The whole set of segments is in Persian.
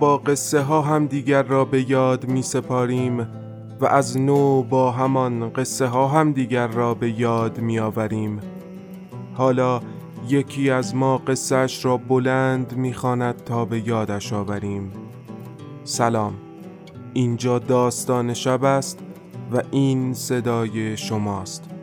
با قصه ها هم دیگر را به یاد می سپاریم و از نو با همان قصه ها هم دیگر را به یاد می آوریم. حالا یکی از ما قصهش را بلند می‌خواند تا به یادش آوریم. سلام. اینجا داستان شب است و این صدای شماست.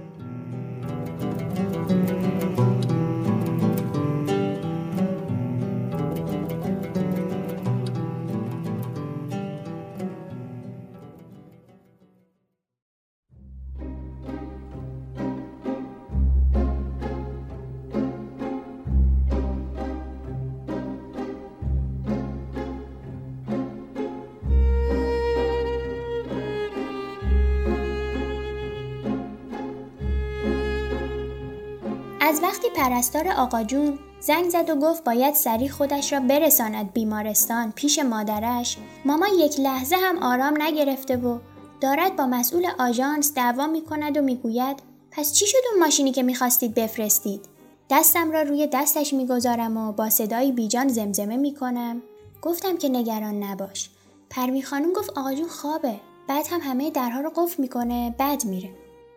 از وقتی پرستار آقا جون زنگ زد و گفت باید سریع خودش را برساند بیمارستان پیش مادرش ماما یک لحظه هم آرام نگرفته و دارد با مسئول آژانس دعوا می کند و می‌گوید پس چی شد اون ماشینی که می‌خواستید بفرستید؟ دستم را روی دستش می‌گذارم و با صدایی بیجان زمزمه می‌کنم گفتم که نگران نباش. پروین خانم گفت آقا جون خوابه. بعد هم همه درها رو قفل می‌کنه بعد میره.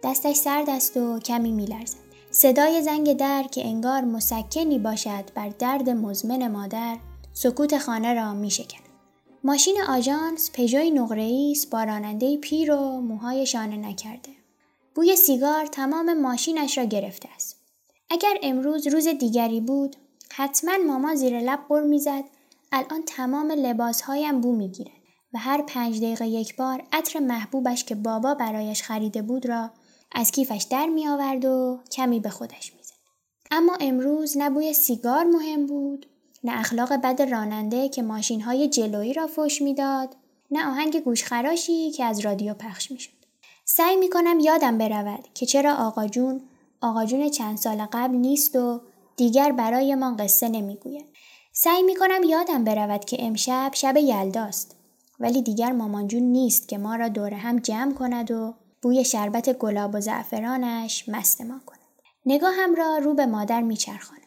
دستش سرد است و کمی میلرزد صدای زنگ در که انگار مسکنی باشد بر درد مزمن مادر سکوت خانه را می شکن. ماشین آژانس پژوی نقره‌ای است با راننده پیر و موهای شانه نکرده. بوی سیگار تمام ماشینش را گرفته است. اگر امروز روز دیگری بود حتما ماما زیر لب بر می‌زد الان تمام لباسهایم بو می‌گیرد و هر پنج دقیقه یک بار عطر محبوبش که بابا برایش خریده بود را از کیفش در می آورد و کمی به خودش می زد. اما امروز نه بوی سیگار مهم بود نه اخلاق بد راننده که ماشین های جلویی را فش می‌داد نه آهنگ گوشخراشی که از رادیو پخش می شد. سعی می کنم یادم برود که چرا آقا جون آقا جون چند سال قبل نیست و دیگر برای ما قصه نمی‌گوید. سعی می کنم یادم برود که امشب شب یلداست ولی دیگر مامان جون نیست که ما را دور هم جمع کند و بوی شربت گلاب و زعفرانش مست ما کند. نگاهم را رو به مادر میچرخانم.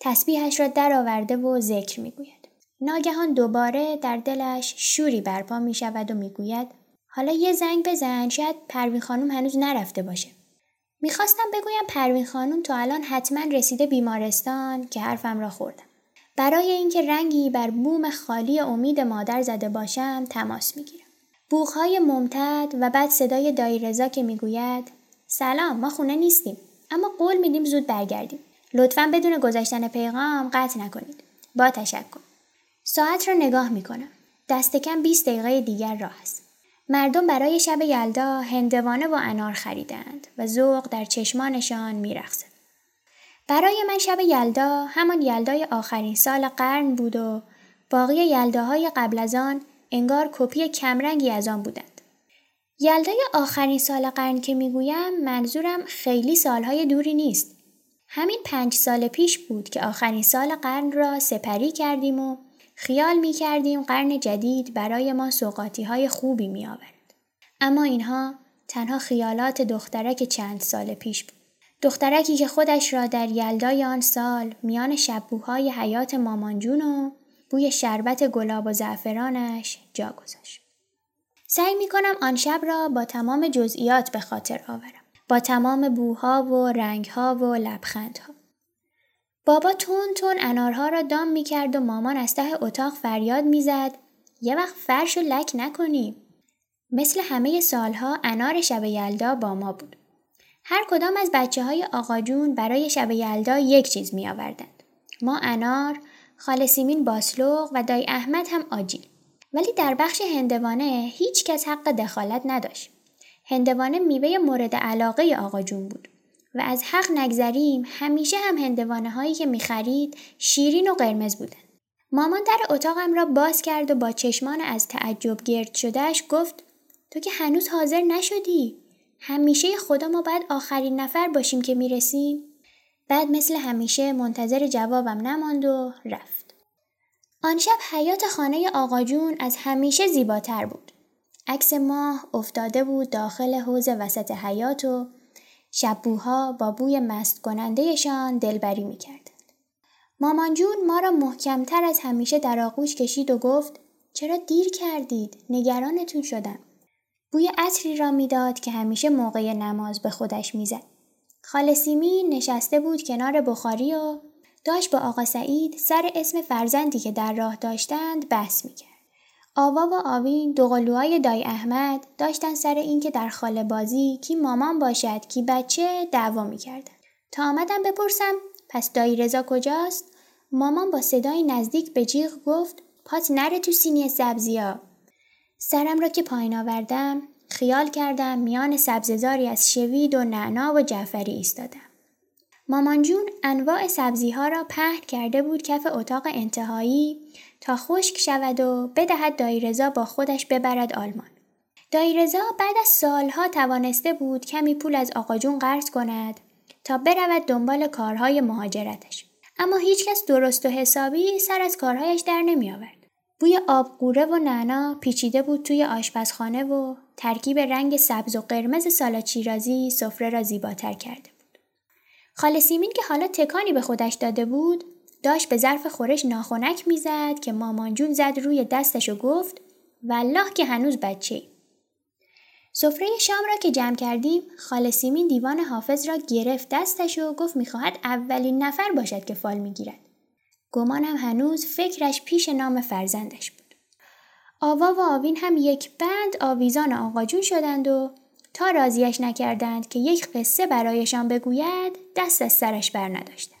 تسبیحش را درآورده و ذکر می‌گوید. ناگهان دوباره در دلش شوری برپا می شود و می‌گوید حالا یه زنگ بزن شاید پروین خانم هنوز نرفته باشه. می‌خواستم بگویم پروین خانم تا الان حتما رسیده بیمارستان که حرفم را خوردم. برای اینکه رنگی بر بوم خالی امید مادر زده باشم تماس می‌گیرم. بوغهای ممتد و بعد صدای دایی رضا که می‌گوید سلام ما خونه نیستیم اما قول میدیم زود برگردیم. لطفا بدون گذاشتن پیغام قطع نکنید. با تشکر. ساعت را نگاه می‌کنم. دست کم 20 دقیقه دیگر راه است. مردم برای شب یلدا هندوانه و انار خریدند و ذوق در چشمانشان میرقصد. برای من شب یلدا همان یلدای آخرین سال قرن بود و باقی یلداهای قبل از آن انگار کپی کمرنگی از آن بودند. یلدای آخرین سال قرن که می‌گویم منظورم خیلی سالهای دوری نیست. همین پنج سال پیش بود که آخرین سال قرن را سپری کردیم و خیال می کردیم قرن جدید برای ما سوقاتی های خوبی می آورد. اما اینها تنها خیالات دخترک چند سال پیش بود. دخترکی که خودش را در یلدای آن سال میان شبوهای حیات مامانجون و بوی شربت گلاب و زعفرانش جا گذاشت. سعی می کنم آن شب را با تمام جزئیات به خاطر آورم. با تمام بوها و رنگها و لبخندها. بابا تون تون انارها را دام می کرد و مامان از ته اتاق فریاد می زد یه وقت فرش و لک نکنیم. مثل همه سالها انار شب یلدا با ما بود. هر کدام از بچه های آقا جون برای شب یلدا یک چیز می آوردند. ما انار، خاله سیمین باسلوق و دای احمد هم آجیل. ولی در بخش هندوانه هیچ کس حق دخالت نداشت. هندوانه میوه مورد علاقه آقا جون بود و از حق نگذریم همیشه هم هندوانه هایی که می‌خرید شیرین و قرمز بودن. مامان در اتاقم را باز کرد و با چشمان از تعجب گرد شدهش گفت تو که هنوز حاضر نشدی همیشه خدا ما باید آخرین نفر باشیم که می‌رسیم بعد مثل همیشه منتظر جوابم نماند و رفت. آن شب حیات خانه آقا جون از همیشه زیباتر بود. عکس ماه افتاده بود داخل حوز وسط حیات و شبوها با بوی مست کنندهشان دلبری می کردند. مامان جون ما را محکمتر از همیشه در آغوش کشید و گفت چرا دیر کردید؟ نگرانتون شدم. بوی عطری را می‌داد که همیشه موقع نماز به خودش می‌زد. خاله سیمی نشسته بود کنار بخاری و داشت با آقا سعید سر اسم فرزندی که در راه داشتند بحث می‌کرد. آوا و آوین دوقلوهای دای احمد داشتن سر اینکه در خاله بازی کی مامان باشد کی بچه دعوا می‌کردن. تا آمدم بپرسم پس دایی رضا کجاست؟ مامان با صدای نزدیک به جیغ گفت پات نره تو سینی سبزیا. سرم را که پایین آوردم خیال کردم میان سبززاری از شوید و نعنا و جعفری ایستادم. مامان جون انواع سبزی ها را پهن کرده بود کف اتاق انتهایی تا خشک شود و بدهد دایرزا با خودش ببرد آلمان. دایرزا بعد از سالها توانسته بود کمی پول از آقا جون قرض کند تا برود دنبال کارهای مهاجرتش. اما هیچکس درست و حسابی سر از کارهایش در نمی آورد. بوی آبگوره و نعنا پیچیده بود توی آشپزخانه و ترکیب رنگ سبز و قرمز سالاد شیرازی سفره را زیباتر کرده بود. خاله سیمین که حالا تکانی به خودش داده بود داشت به ظرف خورش ناخونک می‌زد که مامانجون زد روی دستش و گفت والله که هنوز بچه سفره شام را که جمع کردیم خاله سیمین دیوان حافظ را گرفت دستش و گفت می‌خواهد اولین نفر باشد که فال می‌گیرد گمانم هنوز فکرش پیش نام فرزندش بود آوا و آوین هم یک بند آویزان آقاجون شدند و تا راضیش نکردند که یک قصه برایشان بگوید دست از سرش بر نداشتند.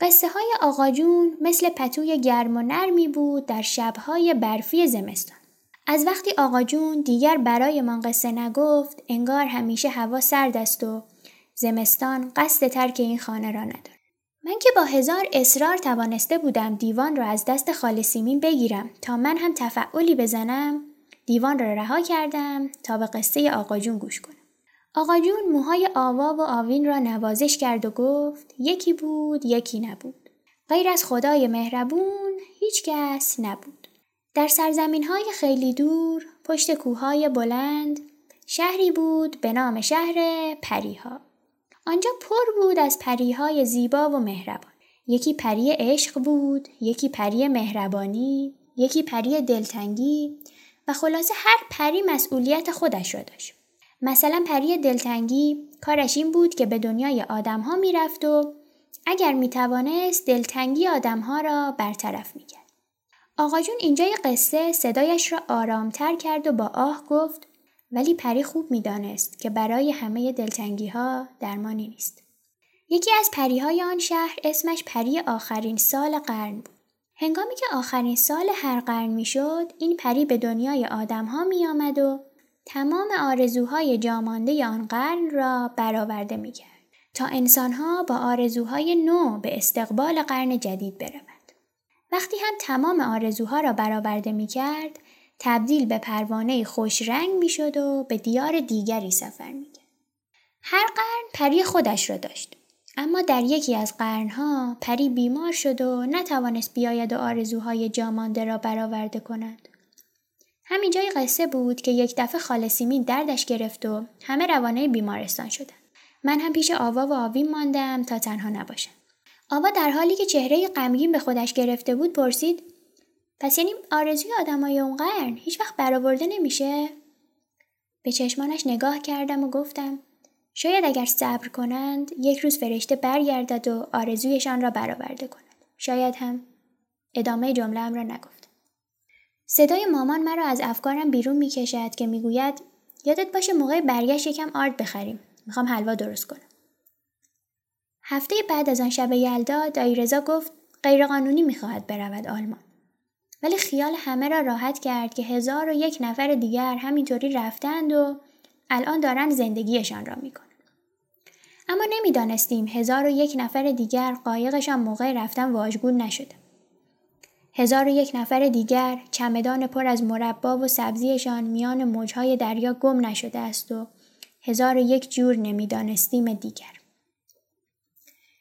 قصه های آقاجون مثل پتوی گرم و نرمی بود در شبهای برفی زمستان. از وقتی آقاجون دیگر برای من قصه نگفت انگار همیشه هوا سرد است و زمستان قصد ترک این خانه را ندارد. من که با هزار اصرار توانسته بودم دیوان را از دست خاله سیمین بگیرم تا من هم تفعلی بزنم دیوان را رها کردم تا به قصه آقاجون گوش کنم. آقا جون موهای آوا و آوین را نوازش کرد و گفت یکی بود یکی نبود. غیر از خدای مهربون هیچ کس نبود. در سرزمین های خیلی دور پشت کوههای بلند شهری بود به نام شهر پریها. آنجا پر بود از پریهای زیبا و مهربان. یکی پری عشق بود، یکی پری مهربانی، یکی پری دلتنگی و خلاصه هر پری مسئولیت خودش را داشت. مثلا پری دلتنگی کارش این بود که به دنیای آدمها می‌رفت و اگر می‌توانست دلتنگی آدمها را برطرف می‌کرد. آقا جون اینجای قصه صدایش را آرامتر کرد و با آه گفت ولی پری خوب می‌دانست که برای همه دلتنگی ها درمانی نیست. یکی از پریهای آن شهر اسمش پری آخرین سال قرن بود. هنگامی که آخرین سال هر قرن می‌شد این پری به دنیای آدم ها می آمد و تمام آرزوهای جامانده آن قرن را برآورده می کرد تا انسانها با آرزوهای نو به استقبال قرن جدید برود. وقتی هم تمام آرزوها را برآورده می کرد، تبدیل به پروانه خوش رنگ می شد و به دیار دیگری سفر می کرد. هر قرن پری خودش را داشت. اما در یکی از قرنها پری بیمار شد و نتوانست بیاید و آرزوهای جامانده را برآورده کند. همین جای قصه بود که یک دفعه خاله سیمین دردش گرفت و همه روانه بیمارستان شدن. من هم پیش آوا و آوین ماندم تا تنها نباشم. آوا در حالی که چهره غمگین به خودش گرفته بود پرسید پس یعنی آرزوی آدمای اون قرن هیچ وقت برآورده نمیشه؟ به چشمانش نگاه کردم و گفتم شاید اگر صبر کنند یک روز فرشته برگردد و آرزویشان را برآورده کند. شاید هم ادامه جمله را نگفت. صدای مامان مرا از افکارم بیرون می کشد که می‌گوید یادت باشه موقع برگشت یکم آرد بخریم. می‌خوام حلوا درست کنم. هفته بعد از آن شب یلدا دایی رضا گفت غیرقانونی می‌خواهد برود آلمان. ولی خیال همه را راحت کرد که هزار و یک نفر دیگر همینطوری رفتند و الان دارن زندگیشان را می‌کنند. اما نمی‌دانستیم هزار و یک نفر دیگر قایقشان موقع رفتن واژگون نشده. هزار و یک نفر دیگر چمدان پر از مربا و سبزیشان میان موجهای دریا گم نشده است و هزار و یک جور نمی‌دانستیم دیگر.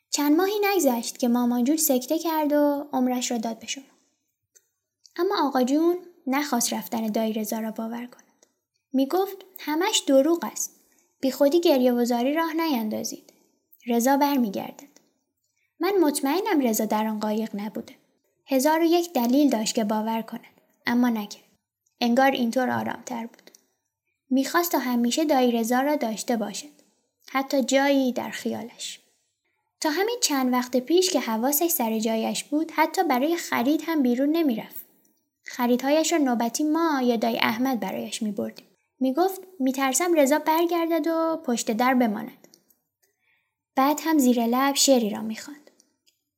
چند ماهی نگذشت که مامان جون سکته کرد و عمرش را داد به شما. اما آقا جون نخواست رفتن دایی رضا را باور کند. می گفت همش دروغ است. بی خودی گریه وزاری راه نیندازید. رضا برمیگردد. من مطمئنم رضا در آن قایق نبوده. هزار و یک دلیل داشت که باور کند. اما نکرد. انگار اینطور آرامتر بود. می‌خواست تا همیشه دایی رضا را داشته باشد. حتی جایی در خیالش. تا همین چند وقت پیش که حواسش سر جایش بود حتی برای خرید هم بیرون نمی‌رفت. خریدهایش را نوبتی ما یا دای احمد برایش می بردیم. می گفت می ترسم رضا برگردد و پشت در بماند. بعد هم زیر لب شعری را می خواند.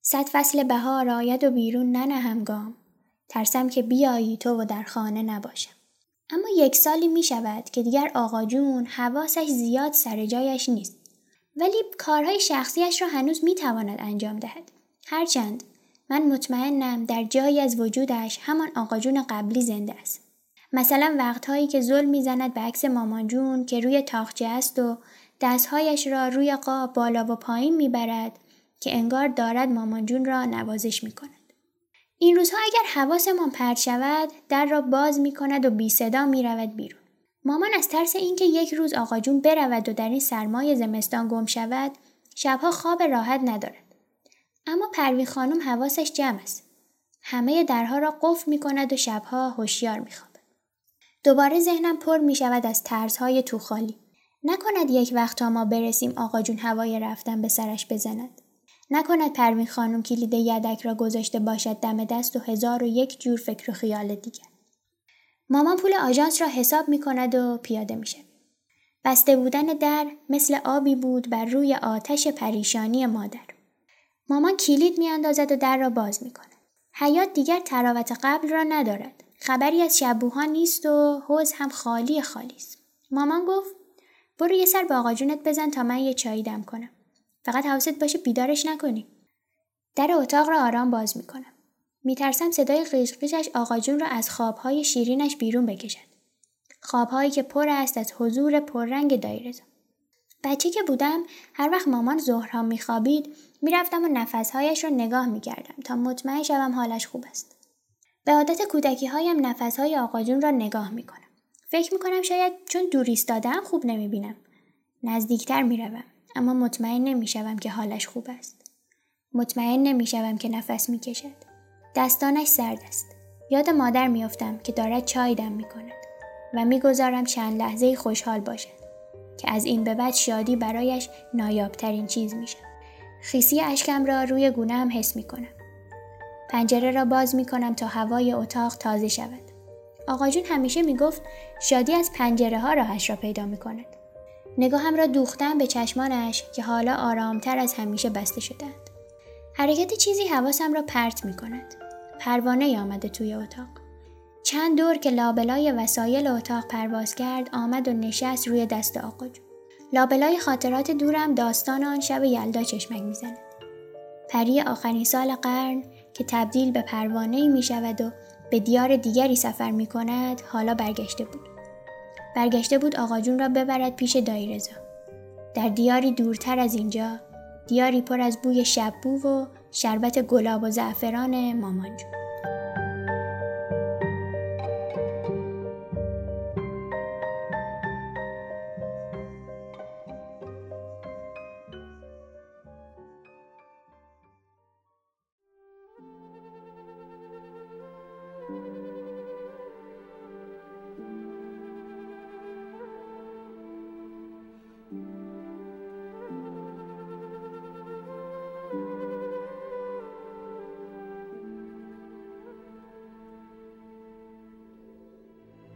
صد فصل بهار آید و بیرون ننهم گام. ترسم که بیایی تو و در خانه نباشم. اما یک سالی می شود که دیگر آقا جون حواسش زیاد سر جایش نیست. ولی کارهای شخصیش را هنوز می تواند انجام دهد. هرچند من مطمئنم در جایی از وجودش همان آقا جون قبلی زنده است. مثلا وقتهایی که ظلم می‌زند به عکس مامان جون که روی تاخچه است و دستهایش را روی قاب بالا و پایین می‌برد که انگار دارد مامان جون را نوازش می کند. این روزها اگر حواسمان پرت شود در را باز می کند و بی صدا می رود بیرون. مامان از ترس اینکه یک روز آقا جون برود و در این سرمای زمستان گم شود شبها خواب راحت ندارد. اما پروین خانم حواسش جمع است. همه درها را قفل می کند و شبها هوشیار می خوابد. دوباره ذهنم پر می شود از ترسهای تو خالی. نکند یک وقت تا ما برسیم آقا جون هوای رفتن به سرش بزند. نکند پروین خانم کلید یدک را گذاشته باشد دم دست و هزار و یک جور فکر و خیال دیگر. مامان پول آژانس را حساب می کند و پیاده می شد. بسته بودن در مثل آبی بود بر روی آتش پریشانی مادر. مامان کلید میاندازد و در را باز می کند. حیات دیگر تراوت قبل را ندارد. خبری از شبوها نیست و حوز هم خالی خالی است. مامان گفت برو یه سر به آقا جونت بزن تا من یه چایی دم کنم. فقط حواست باشه بیدارش نکنی. در اتاق را آرام باز می‌کنم. میترسم صدای قیشقیشش آقا جون را از خوابهای شیرینش بیرون بکشد. خوابهایی که پر است از حضور پررنگ دایره. بچه که بودم هر وقت مامان ظهرها میخوابید می‌رفتم و نفسهایش را نگاه می‌کردم تا مطمئن شوم حالش خوب است. به عادت کودکی هایم نفسهای آقا جون را نگاه می‌کنم. فکر می‌کنم شاید چون دور ایستادم خوب نمی‌بینم. نزدیکتر می‌روم اما مطمئن نمی‌شوم که حالش خوب است. مطمئن نمی‌شوم که نفس می‌کشد. دستانش سرد است. یاد مادر میافتم که دارد چای دم می‌کند و می‌گذارم چند لحظه خوشحال باشد که از این به بعد شادی برایش نایابترین چیز می‌شد. خیسی اشکم را روی گونه هم حس می کنم. پنجره را باز می کنم تا هوای اتاق تازه شود. آقا جون همیشه می گفت شادی از پنجره ها راهش را پیدا می کند. نگاهم را دوختم به چشمانش که حالا آرامتر از همیشه بسته شدند. حرکت چیزی حواسم را پرت می کند. پروانه آمده توی اتاق. چند دور که لابلای وسایل اتاق پرواز کرد آمد و نشست روی دست آقا جون. لابلای خاطرات دورم داستان آن شب یلدا چشمک می‌زند. پری آخرین سال قرن که تبدیل به پروانه می شود و به دیار دیگری سفر می کند حالا برگشته بود. برگشته بود آقا جون را ببرد پیش دایرزا. در دیاری دورتر از اینجا دیاری پر از بوی شببو و شربت گلاب و زعفران مامان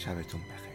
شبتون بخیر.